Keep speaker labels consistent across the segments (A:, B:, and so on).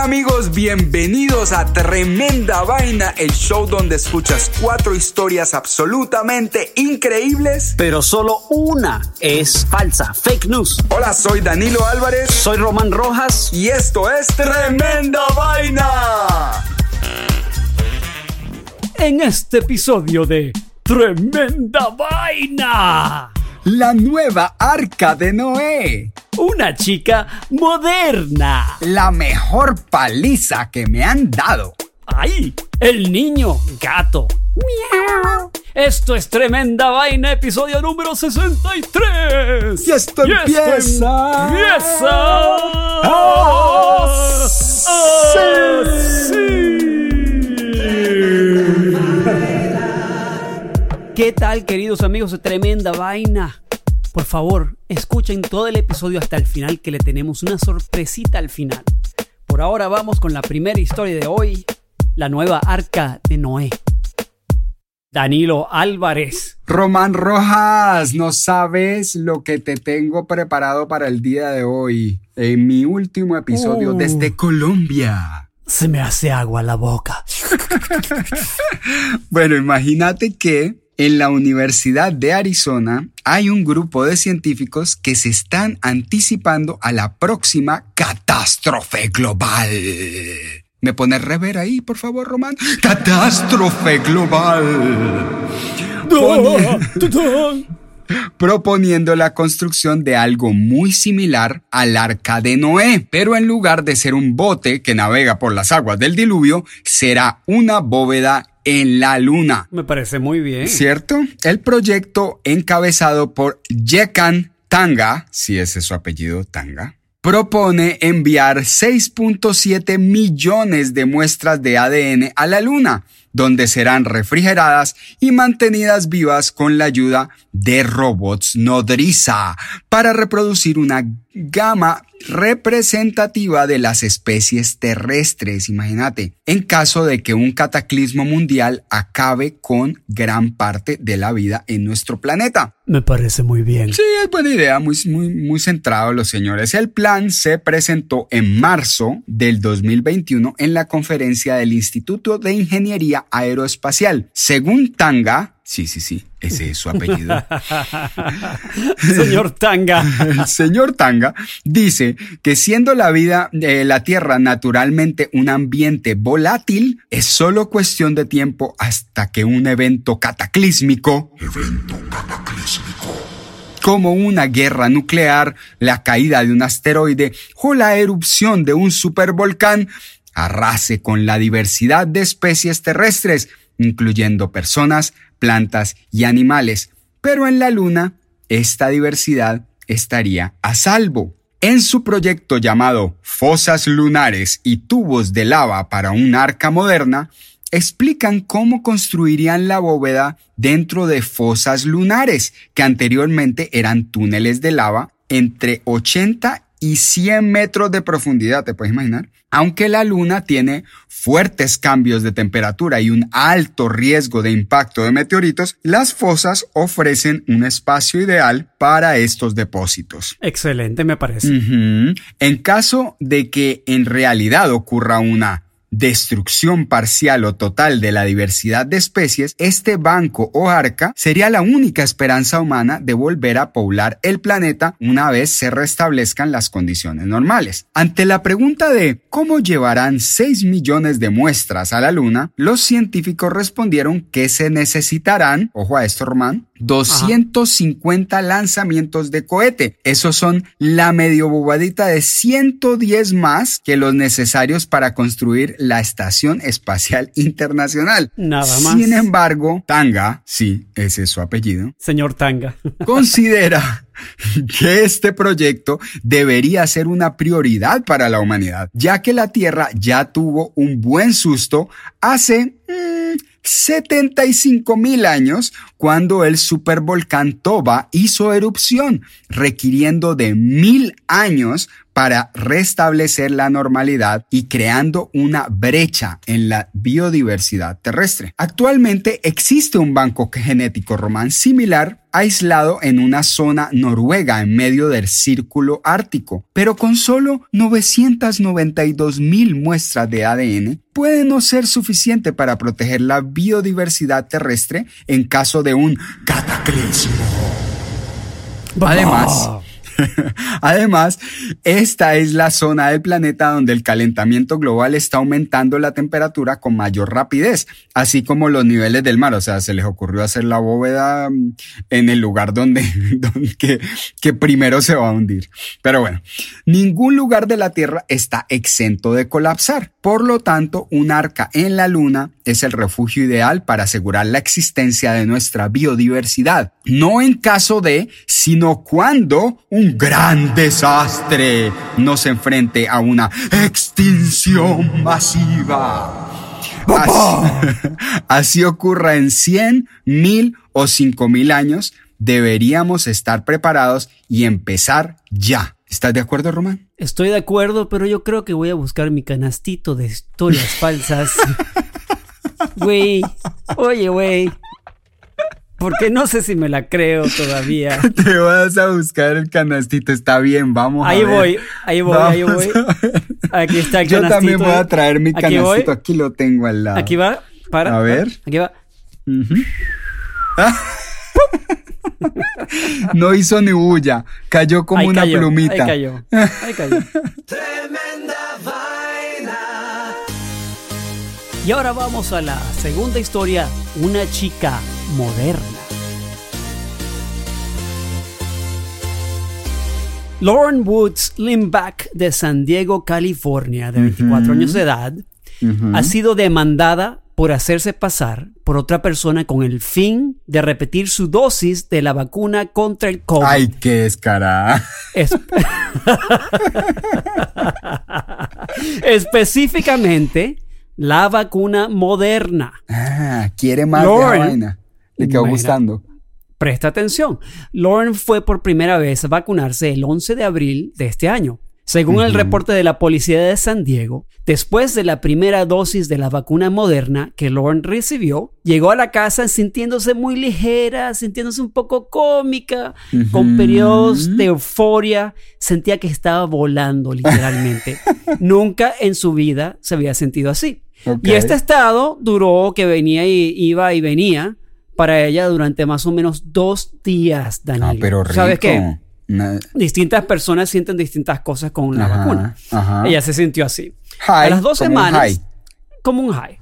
A: Hola amigos, bienvenidos a Tremenda Vaina, el show donde escuchas cuatro historias absolutamente increíbles.
B: pero solo una es falsa, fake news.
A: Hola, soy Danilo Álvarez
B: Soy Román Rojas.
A: y esto es Tremenda Vaina.
C: en este episodio de Tremenda Vaina.
A: La nueva arca de Noé.
C: Una chica moderna.
A: La mejor paliza que me han dado.
C: ¡Ay! El niño gato. Miau. Esto es Tremenda Vaina, episodio número 63.
A: Y esto empieza.
C: empieza.
A: Ah,
C: Ah,
A: sí.
C: ¿Qué tal, queridos amigos de Tremenda Vaina? Por favor, escuchen todo el episodio hasta el final que le tenemos una sorpresita al final. Por ahora vamos con la primera historia de hoy, la nueva arca de Noé. Danilo Álvarez.
A: Román Rojas, no sabes lo que te tengo preparado para el día de hoy. En mi último episodio
C: Oh.
A: desde Colombia.
C: Se me hace agua la boca.
A: Bueno, imagínate que en la Universidad de Arizona hay un grupo de científicos que se están anticipando a la próxima catástrofe global. ¿Me pones rever ahí, por favor, Román? Catástrofe global. Proponiendo la construcción de algo muy similar al arca de Noé, pero en lugar de ser un bote que navega por las aguas del diluvio, será una bóveda en la luna.
C: Me parece muy bien.
A: ¿Cierto? El proyecto encabezado por Yekan Tanga, si ese es su apellido, Tanga, propone enviar 6.7 millones de muestras de ADN a la Luna, donde serán refrigeradas y mantenidas vivas con la ayuda de robots nodriza para reproducir una gama representativa de las especies terrestres, imagínate, en caso de que un cataclismo mundial acabe con gran parte de la vida en nuestro planeta.
C: Me parece muy bien.
A: Sí, es buena idea, muy, muy, muy centrado los señores. El plan se presentó en marzo del 2021 en la conferencia del Instituto de Ingeniería Aeroespacial. Según Tanga, sí, sí, sí, ese es su apellido.
C: Señor Tanga.
A: El señor Tanga dice que siendo la vida de la Tierra naturalmente un ambiente volátil, es solo cuestión de tiempo hasta que un evento cataclísmico, como una guerra nuclear, la caída de un asteroide o la erupción de un supervolcán, arrase con la diversidad de especies terrestres, incluyendo personas, plantas y animales. Pero en la Luna, esta diversidad estaría a salvo. En su proyecto llamado Fosas Lunares y Tubos de Lava para un arca moderna, explican cómo construirían la bóveda dentro de fosas lunares, que anteriormente eran túneles de lava entre 80 y 100 metros de profundidad, ¿te puedes imaginar? Aunque la Luna tiene fuertes cambios de temperatura y un alto riesgo de impacto de meteoritos, las fosas ofrecen un espacio ideal para estos depósitos.
C: Excelente, me parece.
A: En caso de que en realidad ocurra una destrucción parcial o total de la diversidad de especies, este banco o arca sería la única esperanza humana de volver a poblar el planeta una vez se restablezcan las condiciones normales. Ante la pregunta de cómo llevarán 6 millones de muestras a la Luna, los científicos respondieron que se necesitarán, ojo a esto Román, 250 lanzamientos de cohete. Esos son la medio bobadita de 110 más que los necesarios para construir la Estación Espacial Internacional.
C: Nada más.
A: Sin embargo, Tanga, sí, ese es su apellido,
C: Señor Tanga.
A: considera que este proyecto debería ser una prioridad para la humanidad, ya que la Tierra ya tuvo un buen susto hace 75 mil años cuando el supervolcán Toba hizo erupción, requiriendo de mil años para restablecer la normalidad y creando una brecha en la biodiversidad terrestre. Actualmente existe un banco genético román similar aislado en una zona noruega en medio del círculo ártico, pero con solo 992 mil muestras de ADN puede no ser suficiente para proteger la biodiversidad terrestre en caso de un cataclismo. Además, Además, esta es la zona del planeta donde el calentamiento global está aumentando la temperatura con mayor rapidez, así como los niveles del mar. O sea, se les ocurrió hacer la bóveda mm, en el lugar donde, que primero se va a hundir. Pero bueno, ningún lugar de la Tierra está exento de colapsar. Por lo tanto, un arca en la Luna es el refugio ideal para asegurar la existencia de nuestra biodiversidad. No en caso de, sino cuando un gran desastre nos enfrente a una extinción masiva. Así, así ocurra en 100, 1000 o 5000 años, deberíamos estar preparados y empezar ya. ¿Estás de acuerdo, Román?
C: Estoy de acuerdo, pero yo creo que voy a buscar mi canastito de historias falsas. Güey, oye, güey. Porque no sé si me la creo todavía.
A: Te vas a buscar el canastito, está bien, vamos
C: Ahí
A: a ver.
C: voy, ahí voy, ahí voy. Aquí está el
A: Yo
C: canastito.
A: también voy a traer mi
C: Aquí
A: canastito,
C: voy.
A: aquí lo tengo al lado.
C: Aquí va, para.
A: A ver.
C: Aquí va.
A: No hizo ni bulla, cayó como
C: ahí
A: una
C: cayó,
A: plumita.
C: Ahí cayó. Ahí cayó.
D: Tremenda vaina.
C: Y ahora vamos a la segunda historia, una chica moderna. Lauren Woods Limback de San Diego, California, de 24 años de edad, ha sido demandada por hacerse pasar por otra persona con el fin de repetir su dosis de la vacuna contra el COVID.
A: Ay, qué descarada.
C: Es- Específicamente, la vacuna moderna.
A: Ah, quiere más de la vaina. Le quedó
C: Mira.
A: gustando.
C: Presta atención. Lauren fue por primera vez a vacunarse el 11 de abril de este año. Según el reporte de la policía de San Diego, después de la primera dosis de la vacuna moderna que Lauren recibió, llegó a la casa sintiéndose muy ligera, sintiéndose un poco cómica, con periodos de euforia, sentía que estaba volando literalmente. Nunca en su vida se había sentido así. Y este estado duró que venía y iba y venía para ella durante más o menos dos días, Daniel.
A: Ah, pero rico.
C: ¿Sabes qué? Distintas personas sienten distintas cosas con la
A: Ajá,
C: vacuna.
A: ajá.
C: Ella se sintió así.
A: High,
C: a las dos
A: como un
C: semanas,
A: high.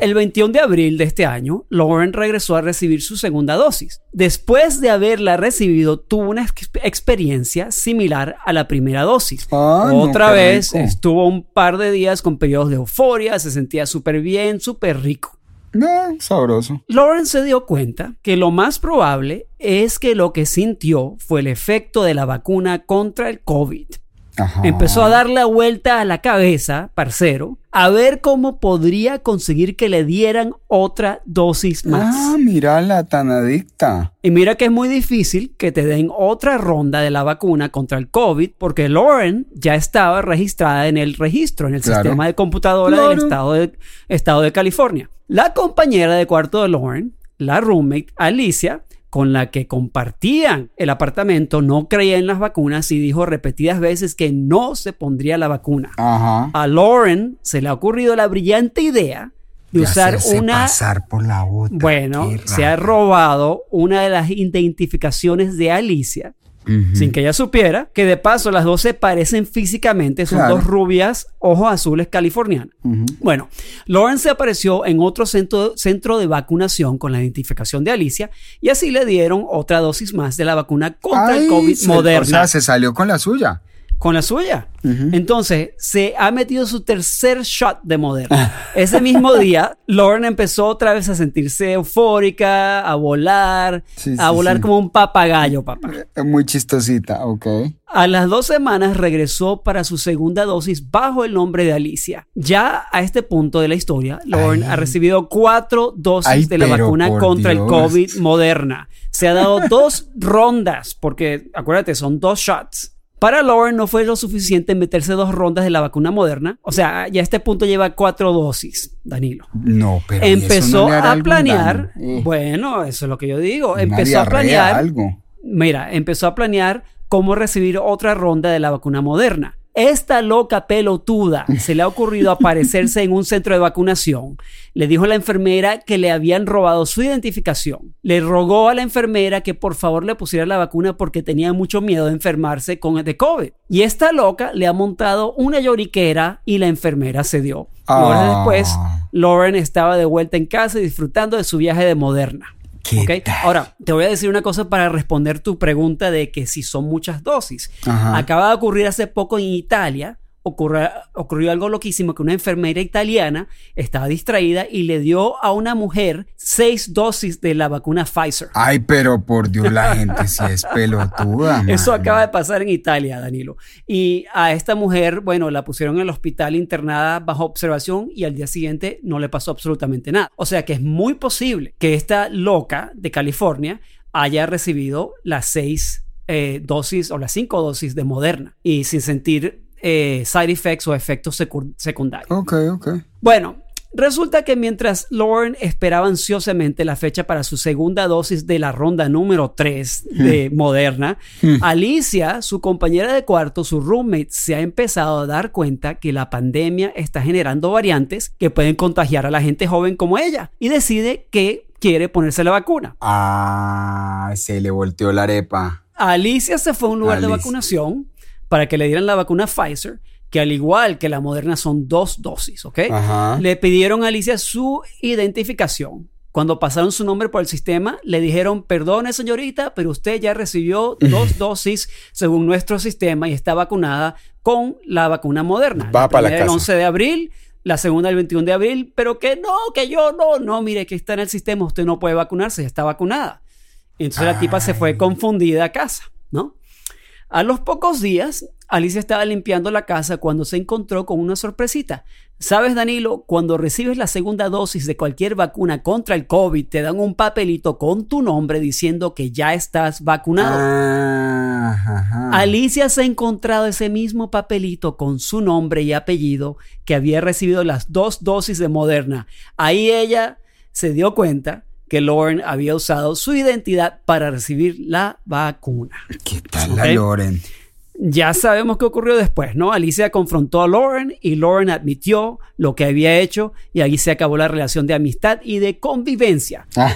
C: El 21 de abril de este año, Lauren regresó a recibir su segunda dosis. Después de haberla recibido, tuvo una ex- experiencia similar a la primera dosis.
A: Ah,
C: Otra vez
A: rico.
C: estuvo un par de días con periodos de euforia, se sentía súper bien, súper rico.
A: No, sabroso.
C: Lauren se dio cuenta que lo más probable es que lo que sintió fue el efecto de la vacuna contra el COVID.
A: Ajá.
C: Empezó a dar la vuelta a la cabeza, parcero, a ver cómo podría conseguir que le dieran otra dosis más.
A: Ah, mírala tan adicta.
C: Y mira que es muy difícil que te den otra ronda de la vacuna contra el COVID porque Lauren ya estaba registrada en el registro, en el
A: Claro.
C: sistema de computadora del
A: Claro.
C: estado de, estado de California. La compañera de cuarto de Lauren, la roommate Alicia, con la que compartían el apartamento, no creía en las vacunas y dijo repetidas veces que no se pondría la vacuna.
A: Ajá.
C: A Lauren se le ha ocurrido la brillante idea de
A: De
C: usar una
A: pasar por la otra.
C: bueno, se ha robado una de las identificaciones de Alicia sin que ella supiera, que de paso las dos se parecen físicamente, son
A: Claro.
C: dos rubias, ojos azules californianas. Bueno, Lauren se apareció en otro centro, centro de vacunación con la identificación de Alicia y así le dieron otra dosis más de la vacuna contra
A: Ay,
C: el COVID
A: se-
C: moderna
A: O sea, se salió con la suya.
C: Con la suya. Entonces, se ha metido su tercer shot de Moderna. Ese mismo día, Lauren empezó otra vez a sentirse eufórica, a volar,
A: Sí,
C: a
A: sí,
C: volar
A: sí.
C: como un papagayo, papá.
A: Eh, Muy chistosita, ok.
C: A las dos semanas regresó para su segunda dosis bajo el nombre de Alicia. Ya a este punto de la historia, Lauren ha recibido cuatro dosis
A: Ay,
C: de la vacuna contra el. COVID moderna. Se ha dado dos rondas, porque acuérdate, son dos shots. Para Lauren no fue lo suficiente meterse dos rondas de la vacuna moderna. O sea, ya a este punto lleva cuatro dosis, Danilo.
A: No, pero ¿y eso
C: Empezó
A: no le hará
C: a planear?
A: Eh,
C: bueno, eso es lo que yo digo,
A: una
C: empezó a planear
A: algo.
C: Mira, empezó a planear cómo recibir otra ronda de la vacuna moderna. Esta loca pelotuda se le ha ocurrido aparecerse en un centro de vacunación. Le dijo a la enfermera que le habían robado su identificación. Le rogó a la enfermera que por favor le pusiera la vacuna porque tenía mucho miedo de enfermarse con el de COVID. Y esta loca le ha montado una lloriquera y la enfermera cedió. Horas
A: Ah.
C: después, Lauren estaba de vuelta en casa y disfrutando de su viaje de Moderna.
A: ¿Qué
C: ¿ok?
A: tal?
C: Ahora, te voy a decir una cosa para responder tu pregunta de que si son muchas dosis.
A: Ajá.
C: Acaba de ocurrir hace poco en Italia. Ocurra- ocurrió algo loquísimo que una enfermera italiana estaba distraída y le dio a una mujer seis dosis de la vacuna Pfizer.
A: Ay, pero por Dios, la gente sí es pelotuda.
C: Eso acaba de pasar en Italia, Danilo. Y a esta mujer, bueno, la pusieron en el hospital internada bajo observación y al día siguiente no le pasó absolutamente nada. O sea que es muy posible que esta loca de California haya recibido las seis eh, dosis o las cinco dosis de Moderna y sin sentir eh, side effects o efectos secu- secundarios.
A: Ok, ok.
C: Bueno, resulta que mientras Lauren esperaba ansiosamente la fecha para su segunda dosis de la ronda número 3 de Moderna, Alicia, su compañera de cuarto, su roommate, se ha empezado a dar cuenta que la pandemia está generando variantes que pueden contagiar a la gente joven como ella y decide que quiere ponerse la vacuna.
A: Ah, se le volteó la arepa.
C: Alicia se fue a un lugar de vacunación para que le dieran la vacuna Pfizer, que al igual que la Moderna son dos dosis, ¿ok?
A: Ajá.
C: Le pidieron a Alicia su identificación. Cuando pasaron su nombre por el sistema, le dijeron, perdone señorita, pero usted ya recibió dos dosis según nuestro sistema y está vacunada con la vacuna moderna.
A: Va
C: la
A: pa' la
C: primera el
A: casa.
C: 11 de abril, la segunda el 21 de abril, pero que no, que yo no, no, mire que está en el sistema, usted no puede vacunarse, ya está vacunada. Entonces la tipa se fue confundida a casa, ¿no? A los pocos días, Alicia estaba limpiando la casa cuando se encontró con una sorpresita. ¿Sabes, Danilo? Cuando recibes la segunda dosis de cualquier vacuna contra el COVID, te dan un papelito con tu nombre diciendo que ya estás vacunado.
A: Ah, ajá.
C: Alicia se ha encontrado ese mismo papelito con su nombre y apellido que había recibido las dos dosis de Moderna. Ahí ella se dio cuenta que Lauren había usado su identidad para recibir la vacuna.
A: ¿Qué tal la Loren?
C: Ya sabemos qué ocurrió después, ¿no? Alicia confrontó a Lauren y Lauren admitió lo que había hecho y ahí se acabó la relación de amistad y de convivencia.
A: Ah,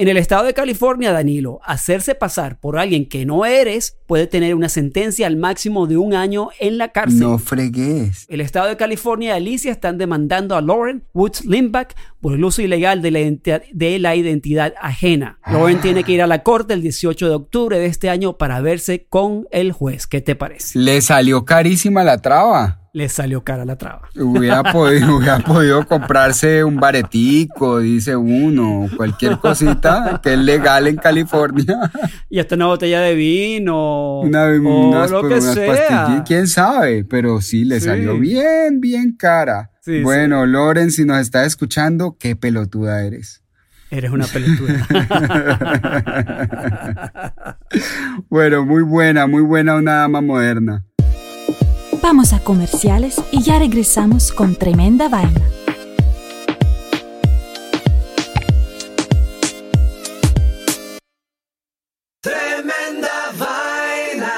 C: En el estado de California, Danilo, hacerse pasar por alguien que no eres puede tener una sentencia al máximo de un año en la cárcel.
A: no fregues.
C: El estado de California y Alicia están demandando a Lauren Woods Limbach por el uso ilegal de la, identi- de la identidad ajena. Lauren tiene que ir a la corte el 18 de octubre de este año para verse con el juez. ¿Qué te parece?
A: Le salió carísima la traba.
C: Le salió cara la traba.
A: Hubiera podido, hubiera podido comprarse un baretico, dice uno, cualquier cosita que es legal en California.
C: Y hasta una botella de vino.
A: Una,
C: o
A: unas,
C: lo
A: pues,
C: que
A: unas
C: sea.
A: quién sabe, pero sí le
C: Sí.
A: salió bien, bien cara.
C: Sí,
A: bueno, Loren, si nos estás escuchando, qué pelotuda eres.
C: Eres una pelotuda.
A: Bueno, muy buena, muy buena una dama moderna.
E: Vamos a comerciales y ya regresamos con tremenda vaina.
D: Tremenda vaina.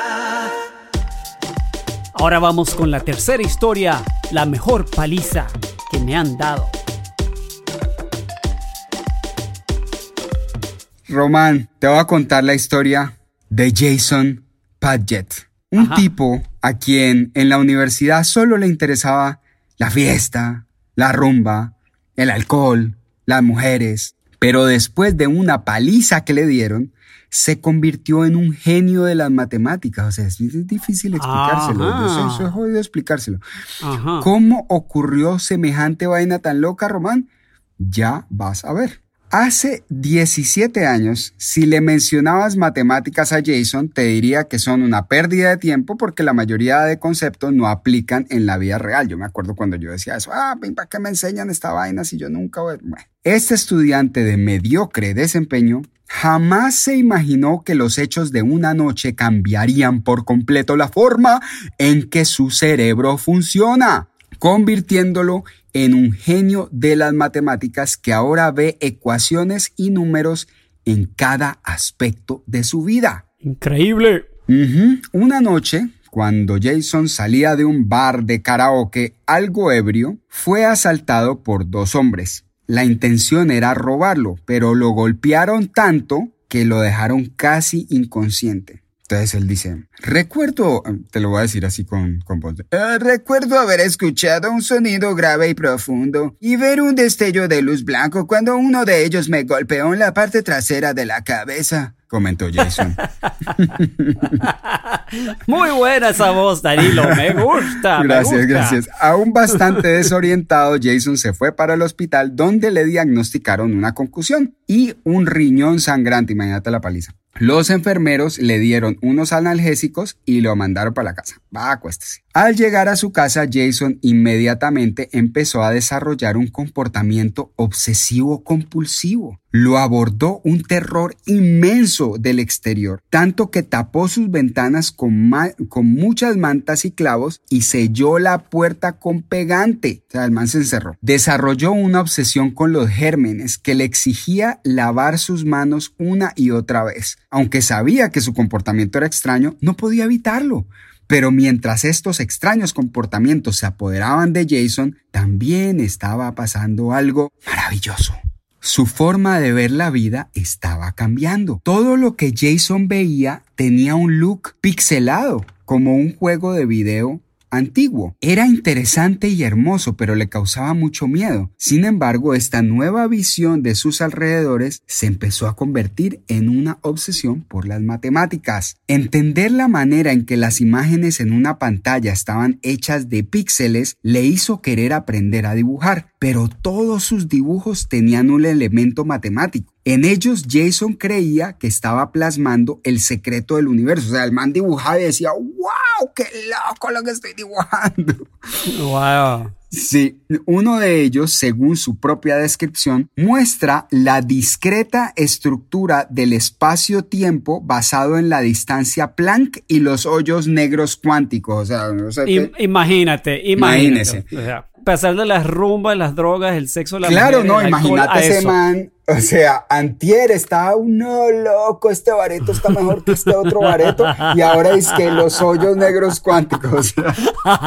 C: Ahora vamos con la tercera historia, la mejor paliza que me han dado.
A: Román, te voy a contar la historia de Jason Padgett, un
C: Ajá.
A: tipo a quien en la universidad solo le interesaba la fiesta, la rumba, el alcohol, las mujeres, pero después de una paliza que le dieron, se convirtió en un genio de las matemáticas. O sea, es difícil explicárselo. Yo soy, soy jodido explicárselo.
C: Ajá.
A: ¿Cómo ocurrió semejante vaina tan loca, Román? Ya vas a ver. Hace 17 años, si le mencionabas matemáticas a Jason, te diría que son una pérdida de tiempo porque la mayoría de conceptos no aplican en la vida real. Yo me acuerdo cuando yo decía eso, ah, ¿para qué me enseñan esta vaina si yo nunca voy? Bueno, este estudiante de mediocre desempeño jamás se imaginó que los hechos de una noche cambiarían por completo la forma en que su cerebro funciona convirtiéndolo en un genio de las matemáticas que ahora ve ecuaciones y números en cada aspecto de su vida.
C: Increíble.
A: Una noche, cuando Jason salía de un bar de karaoke algo ebrio, fue asaltado por dos hombres. La intención era robarlo, pero lo golpearon tanto que lo dejaron casi inconsciente. Entonces él dice, recuerdo, te lo voy a decir así con, con voz, "Eh, recuerdo haber escuchado un sonido grave y profundo y ver un destello de luz blanco cuando uno de ellos me golpeó en la parte trasera de la cabeza, comentó Jason.
C: Muy buena esa voz, Danilo. Me gusta. me
A: Gracias,
C: gusta.
A: gracias. Aún bastante desorientado, Jason se fue para el hospital donde le diagnosticaron una concusión y un riñón sangrante. Imagínate la paliza. Los enfermeros le dieron unos analgésicos y lo mandaron para la casa. Va, acuéstese. Al llegar a su casa, Jason inmediatamente empezó a desarrollar un comportamiento obsesivo compulsivo. Lo abordó un terror inmenso del exterior, tanto que tapó sus ventanas con, con muchas mantas y clavos y selló la puerta con pegante. O sea, el man se encerró. Desarrolló una obsesión con los gérmenes que le exigía lavar sus manos una y otra vez. Aunque sabía que su comportamiento era extraño, no podía evitarlo. Pero mientras estos extraños comportamientos se apoderaban de Jason, también estaba pasando algo maravilloso. Su forma de ver la vida estaba cambiando. Todo lo que Jason veía tenía un look pixelado, como un juego de video antiguo. Era interesante y hermoso, pero le causaba mucho miedo. Sin embargo, esta nueva visión de sus alrededores se empezó a convertir en una obsesión por las matemáticas. Entender la manera en que las imágenes en una pantalla estaban hechas de píxeles le hizo querer aprender a dibujar, pero todos sus dibujos tenían un elemento matemático. En ellos Jason creía que estaba plasmando el secreto del universo. O sea, el man dibujaba y decía, wow, qué loco lo que estoy dibujando.
C: Wow.
A: Sí, uno de ellos, según su propia descripción, muestra la discreta estructura del espacio-tiempo basado en la distancia Planck y los hoyos negros cuánticos. O sea, o sea,
C: Im-
A: que-
C: imagínate,
A: Imagínese.
C: imagínate. O sea, a pesar de las rumbas, las drogas, el sexo, la
A: Claro, no, imagínate ese man. O sea, antier estaba uno loco, este bareto está mejor que este otro bareto y ahora es que los hoyos negros cuánticos.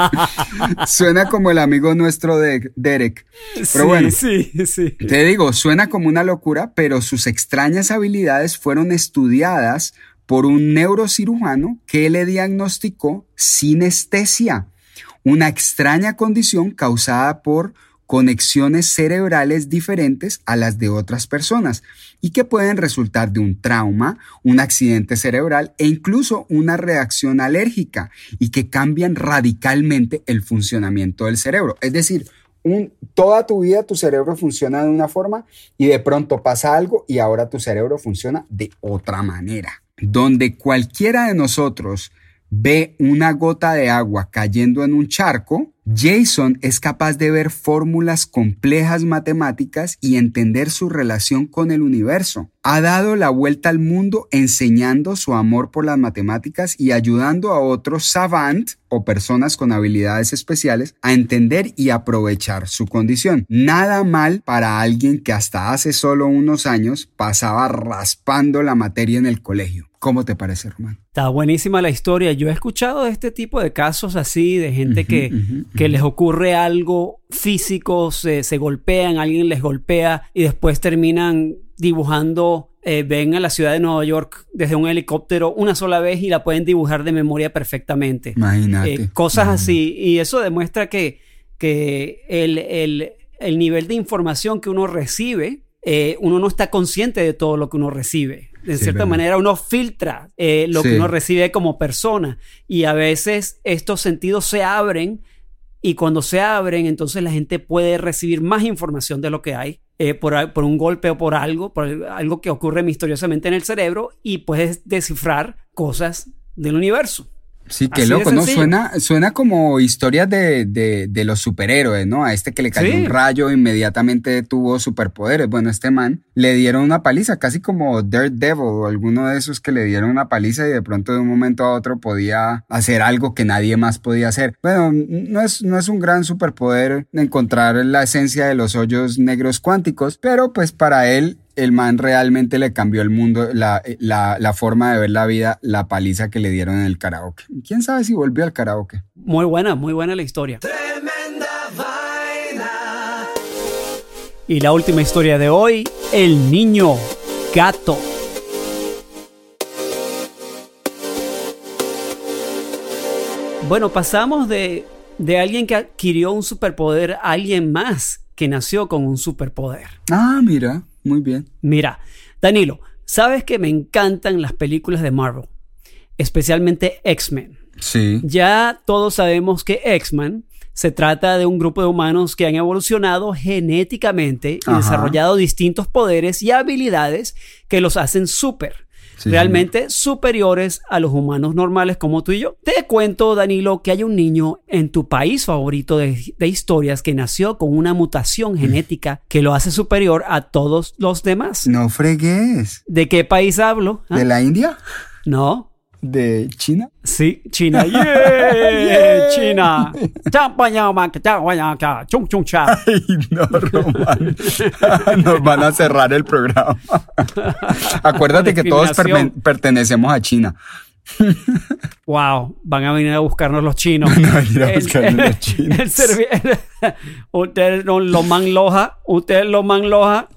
A: suena como el amigo nuestro de Derek. Pero
C: sí,
A: bueno,
C: sí, sí.
A: te digo, suena como una locura, pero sus extrañas habilidades fueron estudiadas por un neurocirujano que le diagnosticó sinestesia, una extraña condición causada por conexiones cerebrales diferentes a las de otras personas y que pueden resultar de un trauma, un accidente cerebral e incluso una reacción alérgica y que cambian radicalmente el funcionamiento del cerebro. Es decir, toda tu vida tu cerebro funciona de una forma y de pronto pasa algo y ahora tu cerebro funciona de otra manera. Donde cualquiera de nosotros ve una gota de agua cayendo en un charco, Jason es capaz de ver fórmulas complejas matemáticas y entender su relación con el universo. Ha dado la vuelta al mundo enseñando su amor por las matemáticas y ayudando a otros savant o personas con habilidades especiales a entender y aprovechar su condición. Nada mal para alguien que hasta hace solo unos años pasaba raspando la materia en el colegio. ¿Cómo te parece, Román?
C: Está buenísima la historia. Yo he escuchado de este tipo de casos así, de gente que, que les ocurre algo físico, se, se golpean, alguien les golpea y después terminan dibujando, eh, ven a la ciudad de Nueva York desde un helicóptero una sola vez y la pueden dibujar de memoria perfectamente.
A: Imagínate.
C: Eh, cosas
A: Imagínate.
C: así. Y eso demuestra que, que el, el- el nivel de información que uno recibe, eh, uno no está consciente de todo lo que uno recibe. De
A: Sí,
C: cierta
A: verdad.
C: manera, uno filtra eh, lo
A: Sí.
C: que uno recibe como persona. Y a veces estos sentidos se abren. Y cuando se abren, entonces la gente puede recibir más información de lo que hay eh, por, por un golpe o por algo, por algo que ocurre misteriosamente en el cerebro y puedes descifrar cosas del universo.
A: Sí, qué
C: Así
A: loco, ¿no? Suena, suena como historias de, de, de los superhéroes, ¿no? A este que le cayó
C: Sí.
A: un rayo, inmediatamente tuvo superpoderes. Bueno, este man le dieron una paliza, casi como Daredevil o alguno de esos que le dieron una paliza y de pronto de un momento a otro podía hacer algo que nadie más podía hacer. Bueno, no es, no es un gran superpoder encontrar la esencia de los hoyos negros cuánticos, pero pues para él el man realmente le cambió el mundo, la, la, la forma de ver la vida, la paliza que le dieron en el karaoke. ¿Quién sabe si volvió al karaoke?
C: Muy buena, muy buena la historia.
D: Tremenda vaina.
C: Y la última historia de hoy, el niño gato. Bueno, pasamos de, de alguien que adquirió un superpoder a alguien más que nació con un superpoder.
A: Ah, mira, muy bien.
C: Mira, Danilo, sabes que me encantan las películas de Marvel, especialmente X-Men.
A: Sí.
C: Ya todos sabemos que X-Men se trata de un grupo de humanos que han evolucionado genéticamente y
A: Ajá.
C: desarrollado distintos poderes y habilidades que los hacen súper.
A: Sí,
C: realmente superiores a los humanos normales como tú y yo. Te cuento, Danilo, que hay un niño en tu país favorito de, de historias que nació con una mutación genética que lo hace superior a todos los demás.
A: No fregues.
C: ¿De qué país hablo? ¿Ah?
A: ¿De la India?
C: No.
A: ¿De China?
C: Sí, China. ¡Yeah! China. Chung, cha.
A: Ay, no, Román. Nos van a cerrar el programa. Acuérdate que todos pertenecemos a China.
C: Wow, van a venir a buscarnos los chinos.
A: Van a venir a buscarnos los chinos.
C: el servi- usted no lo manloja, usted lo manloja.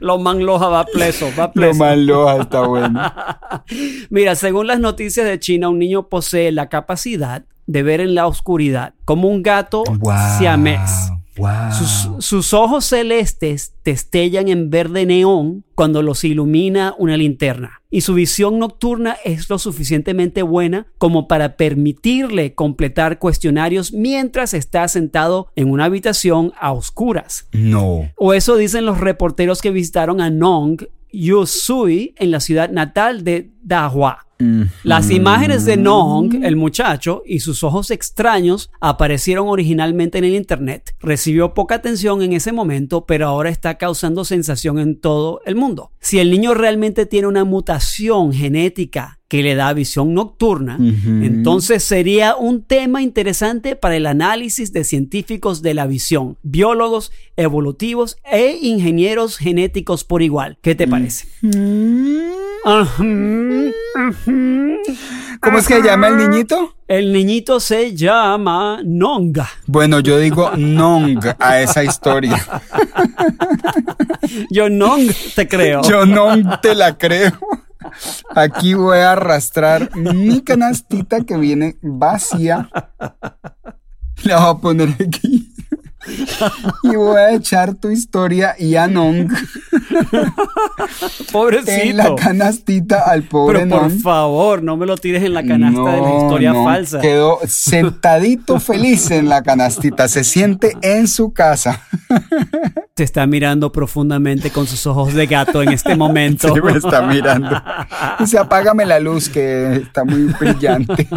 C: lo manloja va preso, va
A: Lo
C: preso.
A: malo está bueno.
C: Mira, según las noticias de China, un niño posee la capacidad de ver en la oscuridad como un gato siamés.
A: Wow.
C: Sus, sus ojos celestes destellan en verde neón cuando los ilumina una linterna. Y su visión nocturna es lo suficientemente buena como para permitirle completar cuestionarios mientras está sentado en una habitación a oscuras.
A: No.
C: O eso dicen los reporteros que visitaron a Nong Yusui en la ciudad natal de Dahua. Las imágenes de Nong, el muchacho, y sus ojos extraños aparecieron originalmente en el internet. Recibió poca atención en ese momento, pero ahora está causando sensación en todo el mundo. Si el niño realmente tiene una mutación genética que le da visión nocturna, entonces sería un tema interesante para el análisis de científicos de la visión, biólogos, evolutivos e ingenieros genéticos por igual. ¿Qué te parece? Ajá.
A: ¿Cómo es que se llama el niñito?
C: El niñito se llama Nonga.
A: Bueno, yo digo Nong a esa historia.
C: Yo Nong te creo.
A: Yo no te la creo. Aquí voy a arrastrar mi canastita que viene vacía. La voy a poner aquí. Y voy a echar tu historia y a Nong
C: Pobrecito.
A: en la canastita al pobre
C: Pero por
A: Nong.
C: favor, no me lo tires en la canasta de la historia
A: no,
C: falsa.
A: Quedó sentadito feliz en la canastita. Se siente en su casa.
C: Te está mirando profundamente con sus ojos de gato en este momento.
A: Sí, me está mirando. Dice, apágame la luz que está muy brillante.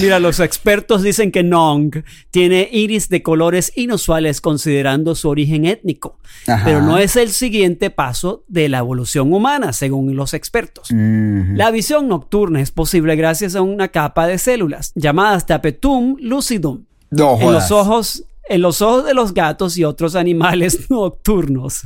C: Mira, los expertos dicen que Nong tiene iris de colores inusuales considerando su origen étnico,
A: Ajá.
C: pero no es el siguiente paso de la evolución humana, según los expertos. La visión nocturna es posible gracias a una capa de células llamadas tapetum lucidum
A: No
C: en los ojos en los ojos de los gatos y otros animales nocturnos.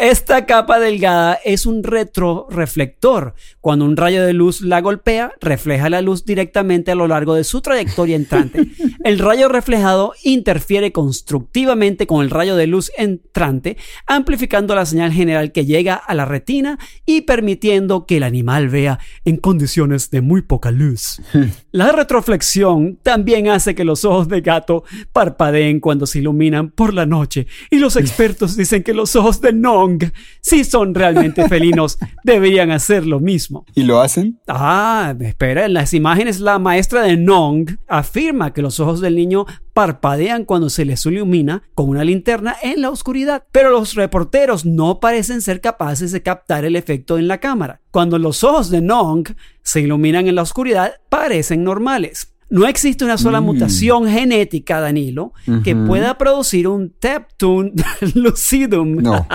C: Esta capa delgada es un retroreflector. Cuando un rayo de luz la golpea, refleja la luz directamente a lo largo de su trayectoria entrante. El rayo reflejado interfiere constructivamente con el rayo de luz entrante, amplificando la señal general que llega a la retina y permitiendo que el animal vea en condiciones de muy poca luz. La retroflexión también hace que los ojos de gato parpadeen cuando se iluminan por la noche y los expertos dicen que los ojos de Nong, si son realmente felinos, deberían hacer lo mismo.
A: ¿Y lo hacen?
C: Ah, espera, en las imágenes la maestra de Nong afirma que los ojos del niño parpadean cuando se les ilumina con una linterna en la oscuridad, pero los reporteros no parecen ser capaces de captar el efecto en la cámara. Cuando los ojos de Nong se iluminan en la oscuridad, parecen normales. No existe una sola
A: Mm.
C: mutación genética, Danilo, que pueda producir un Teptun lucidum
A: No.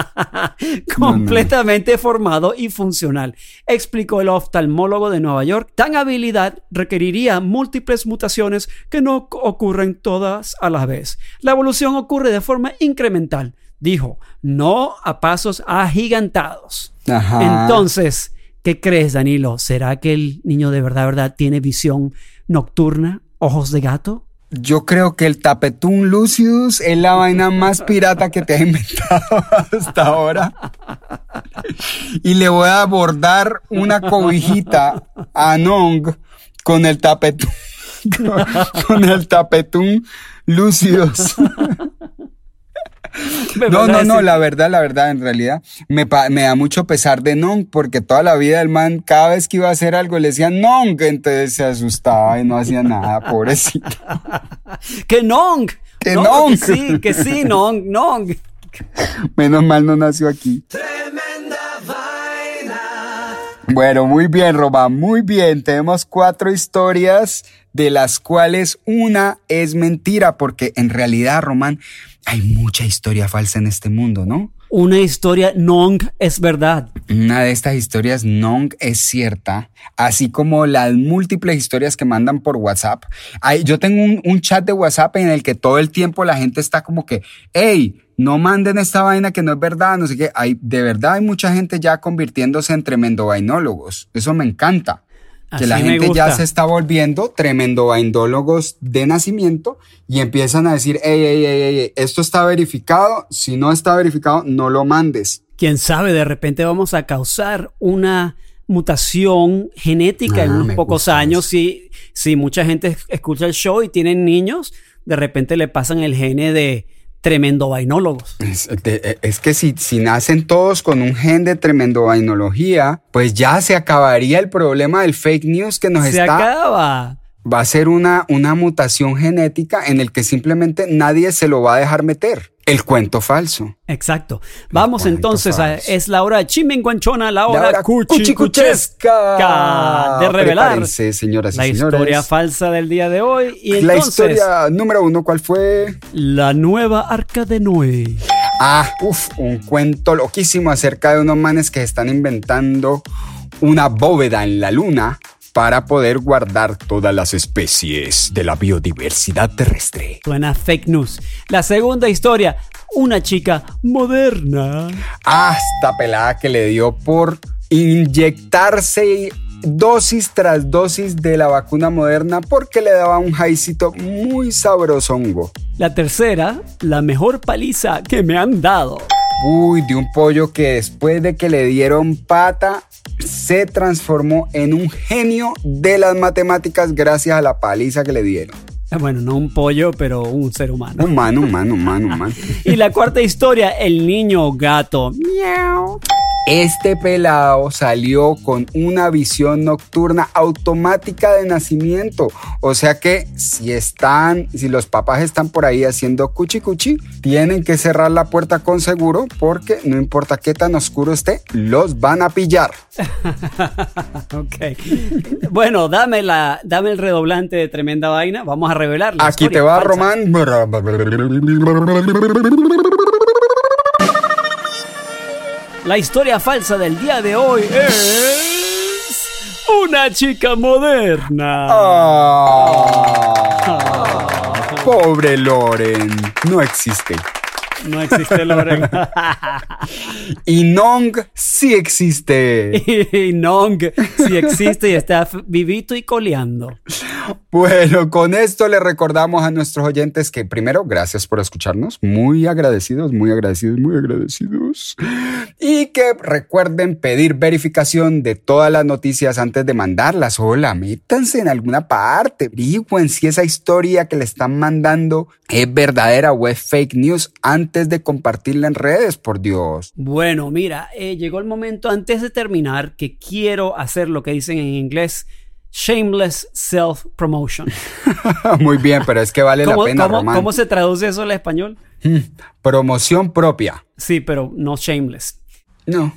C: completamente formado y funcional, explicó el oftalmólogo de Nueva York. Tan habilidad requeriría múltiples mutaciones que no ocurren todas a la vez. La evolución ocurre de forma incremental, dijo, no a pasos agigantados.
A: Ajá.
C: Entonces, ¿qué crees, Danilo? ¿Será que el niño de verdad, verdad tiene visión nocturna, ojos de gato?
A: Yo creo que el tapetún lucidus es la vaina más pirata que te ha inventado hasta ahora. Y le voy a bordar una cobijita a Nong con el tapetún, con, el tapetún lucidus. No, no, no, la verdad, la verdad, en realidad, me, da mucho pesar de Nong, porque toda la vida el man, cada vez que iba a hacer algo, le decían Nong, entonces se asustaba y no hacía nada, pobrecito.
C: ¡Que Nong!
A: ¡Que
C: No,
A: Nong!
C: Que sí, que sí, Nong, Nong.
A: Menos mal no nació aquí.
D: Tremenda vaina.
A: Bueno, muy bien, Román, muy bien. Tenemos cuatro historias de las cuales una es mentira, porque en realidad, Román, hay mucha historia falsa en este mundo, ¿no?
C: Una historia Nong es verdad.
A: Una de estas historias non es cierta, así como las múltiples historias que mandan por WhatsApp. Yo tengo un, un chat de WhatsApp en el que todo el tiempo la gente está como que, hey, no manden esta vaina que no es verdad, no sé qué. Hay, de verdad hay mucha gente ya convirtiéndose en tremendo vainólogos. Eso me encanta. Que la gente ya se está volviendo tremendo vainólogos de nacimiento y empiezan a decir, hey, hey, hey, hey, hey, esto está verificado, si no está verificado, no lo mandes.
C: Quién sabe, de repente vamos a causar una mutación genética en
A: Ah,
C: unos pocos años. Si, si mucha gente escucha el show y tienen niños, de repente le pasan el gene de tremendo vainólogos.
A: Es, de- es que si, si nacen todos con un gen de tremendo vainología, pues ya se acabaría el problema del fake news que nos
C: Se
A: está.
C: acaba.
A: Va a ser una, una mutación genética en el que simplemente nadie se lo va a dejar meter. El cuento falso.
C: Exacto. Vamos entonces a, es la hora chimenguanchona, la hora,
A: La hora cuchicuchesca.
C: de revelar
A: señoras
C: la historia falsa del día de hoy. Y
A: La
C: entonces,
A: historia número uno, ¿cuál fue?
C: la nueva arca de Noé.
A: Ah, uff, un cuento loquísimo acerca de unos manes que están inventando una bóveda en la luna para poder guardar todas las especies de la biodiversidad terrestre.
C: Suena fake news. La segunda historia, una chica moderna.
A: Esta pelada que le dio por inyectarse dosis tras dosis de la vacuna moderna porque le daba un jaicito muy sabrosongo.
C: La tercera, la mejor paliza que me han dado.
A: Uy, de un pollo que después de que le dieron pata, se transformó en un genio de las matemáticas gracias a la paliza que le dieron.
C: Eh, Bueno, no un pollo, pero un ser humano.
A: Humano, humano, humano, humano.
C: Y la cuarta historia, el niño gato. Miau.
A: Este pelado salió con una visión nocturna automática de nacimiento. O sea que si están, si los papás están por ahí haciendo cuchi cuchi, tienen que cerrar la puerta con seguro porque no importa qué tan oscuro esté, los van a pillar.
C: Ok. Bueno, dame, la, dame el redoblante de tremenda vaina. Vamos a revelar la
A: Aquí te va
C: falsa.
A: Román.
C: La historia falsa del día de hoy es una chica moderna.
A: Ah. Pobre Loren, no existe.
C: No existe Loren.
A: y Nong sí existe.
C: y Nong sí existe y está vivito y coleando.
A: Bueno, con esto le recordamos a nuestros oyentes que primero, gracias por escucharnos. Muy agradecidos, muy agradecidos, muy agradecidos. Y que recuerden pedir verificación de todas las noticias antes de mandarlas. Hola, métanse en alguna parte. Averigüen si esa historia que le están mandando es verdadera o es fake news antes de compartirla en redes, por Dios.
C: Bueno, mira, eh, llegó el momento antes de terminar que quiero hacer lo que dicen en inglés shameless self-promotion.
A: Muy bien, pero es que vale la pena,
C: ¿cómo, ¿Cómo se traduce eso al español?
A: Hmm, promoción propia.
C: Sí, pero no shameless.
A: No.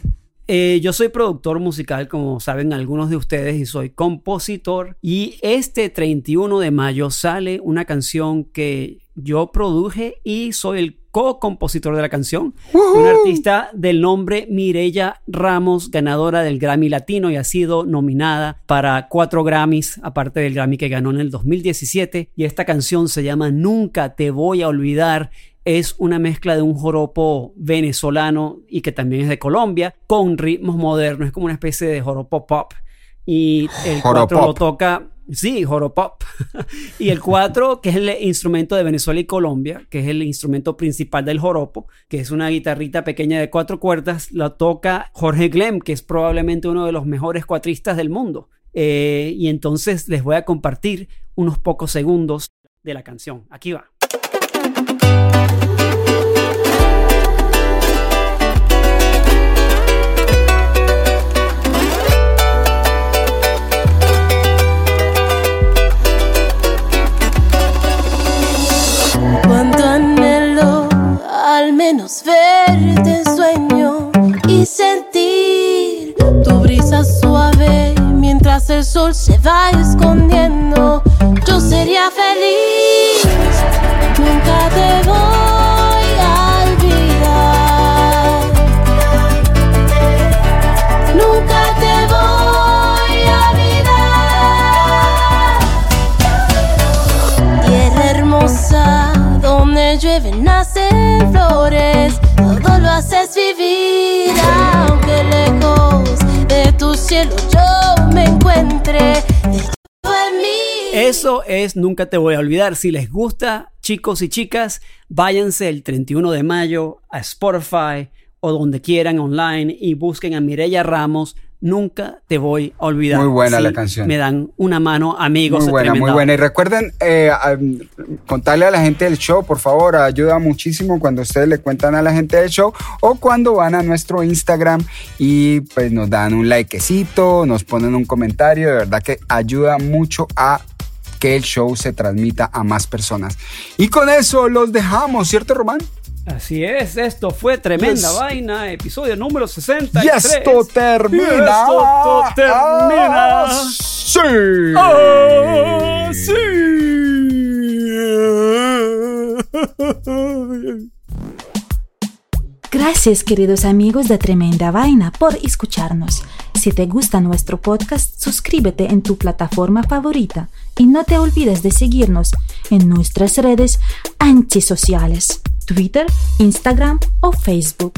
C: Eh, yo soy productor musical, como saben algunos de ustedes, y soy compositor. Y este 31 de mayo sale una canción que yo produje y soy el co-compositor de la canción. Una artista del nombre Mirella Ramos, ganadora del Grammy Latino y ha sido nominada para cuatro Grammys, aparte del Grammy que ganó en el 2017. Y esta canción se llama Nunca te voy a olvidar es una mezcla de un joropo venezolano y que también es de Colombia con ritmos modernos. Es como una especie de joropo pop. Y el cuatro lo toca Sí, joropop. y el cuatro, que es el instrumento de Venezuela y Colombia, que es el instrumento principal del joropo, que es una guitarrita pequeña de cuatro cuerdas, lo toca Jorge Glem, que es probablemente uno de los mejores cuatristas del mundo. Eh, y entonces les voy a compartir unos pocos segundos de la canción. Aquí va. Eso es Nunca te voy a olvidar. Si les gusta, chicos y chicas, váyanse el 31 de mayo a Spotify o donde quieran online y busquen a Mireya Ramos Nunca te voy a olvidar.
A: Muy buena la canción.
C: Me dan una mano, amigos.
A: Muy buena, muy buena. Y recuerden eh, contarle a la gente del show, por favor, ayuda muchísimo cuando ustedes le cuentan a la gente del show o cuando van a nuestro Instagram y pues nos dan un likecito, nos ponen un comentario. De verdad que ayuda mucho a que el show se transmita a más personas. Y con eso los dejamos, ¿cierto, Román?
C: Así es, esto fue tremenda vaina, episodio número 63.
A: Y esto termina. Y
C: esto termina.
A: Ah, sí.
C: Ah, sí.
E: Gracias queridos amigos de Tremenda Vaina por escucharnos. Si te gusta nuestro podcast, suscríbete en tu plataforma favorita y no te olvides de seguirnos en nuestras redes antisociales, Twitter, Instagram o Facebook.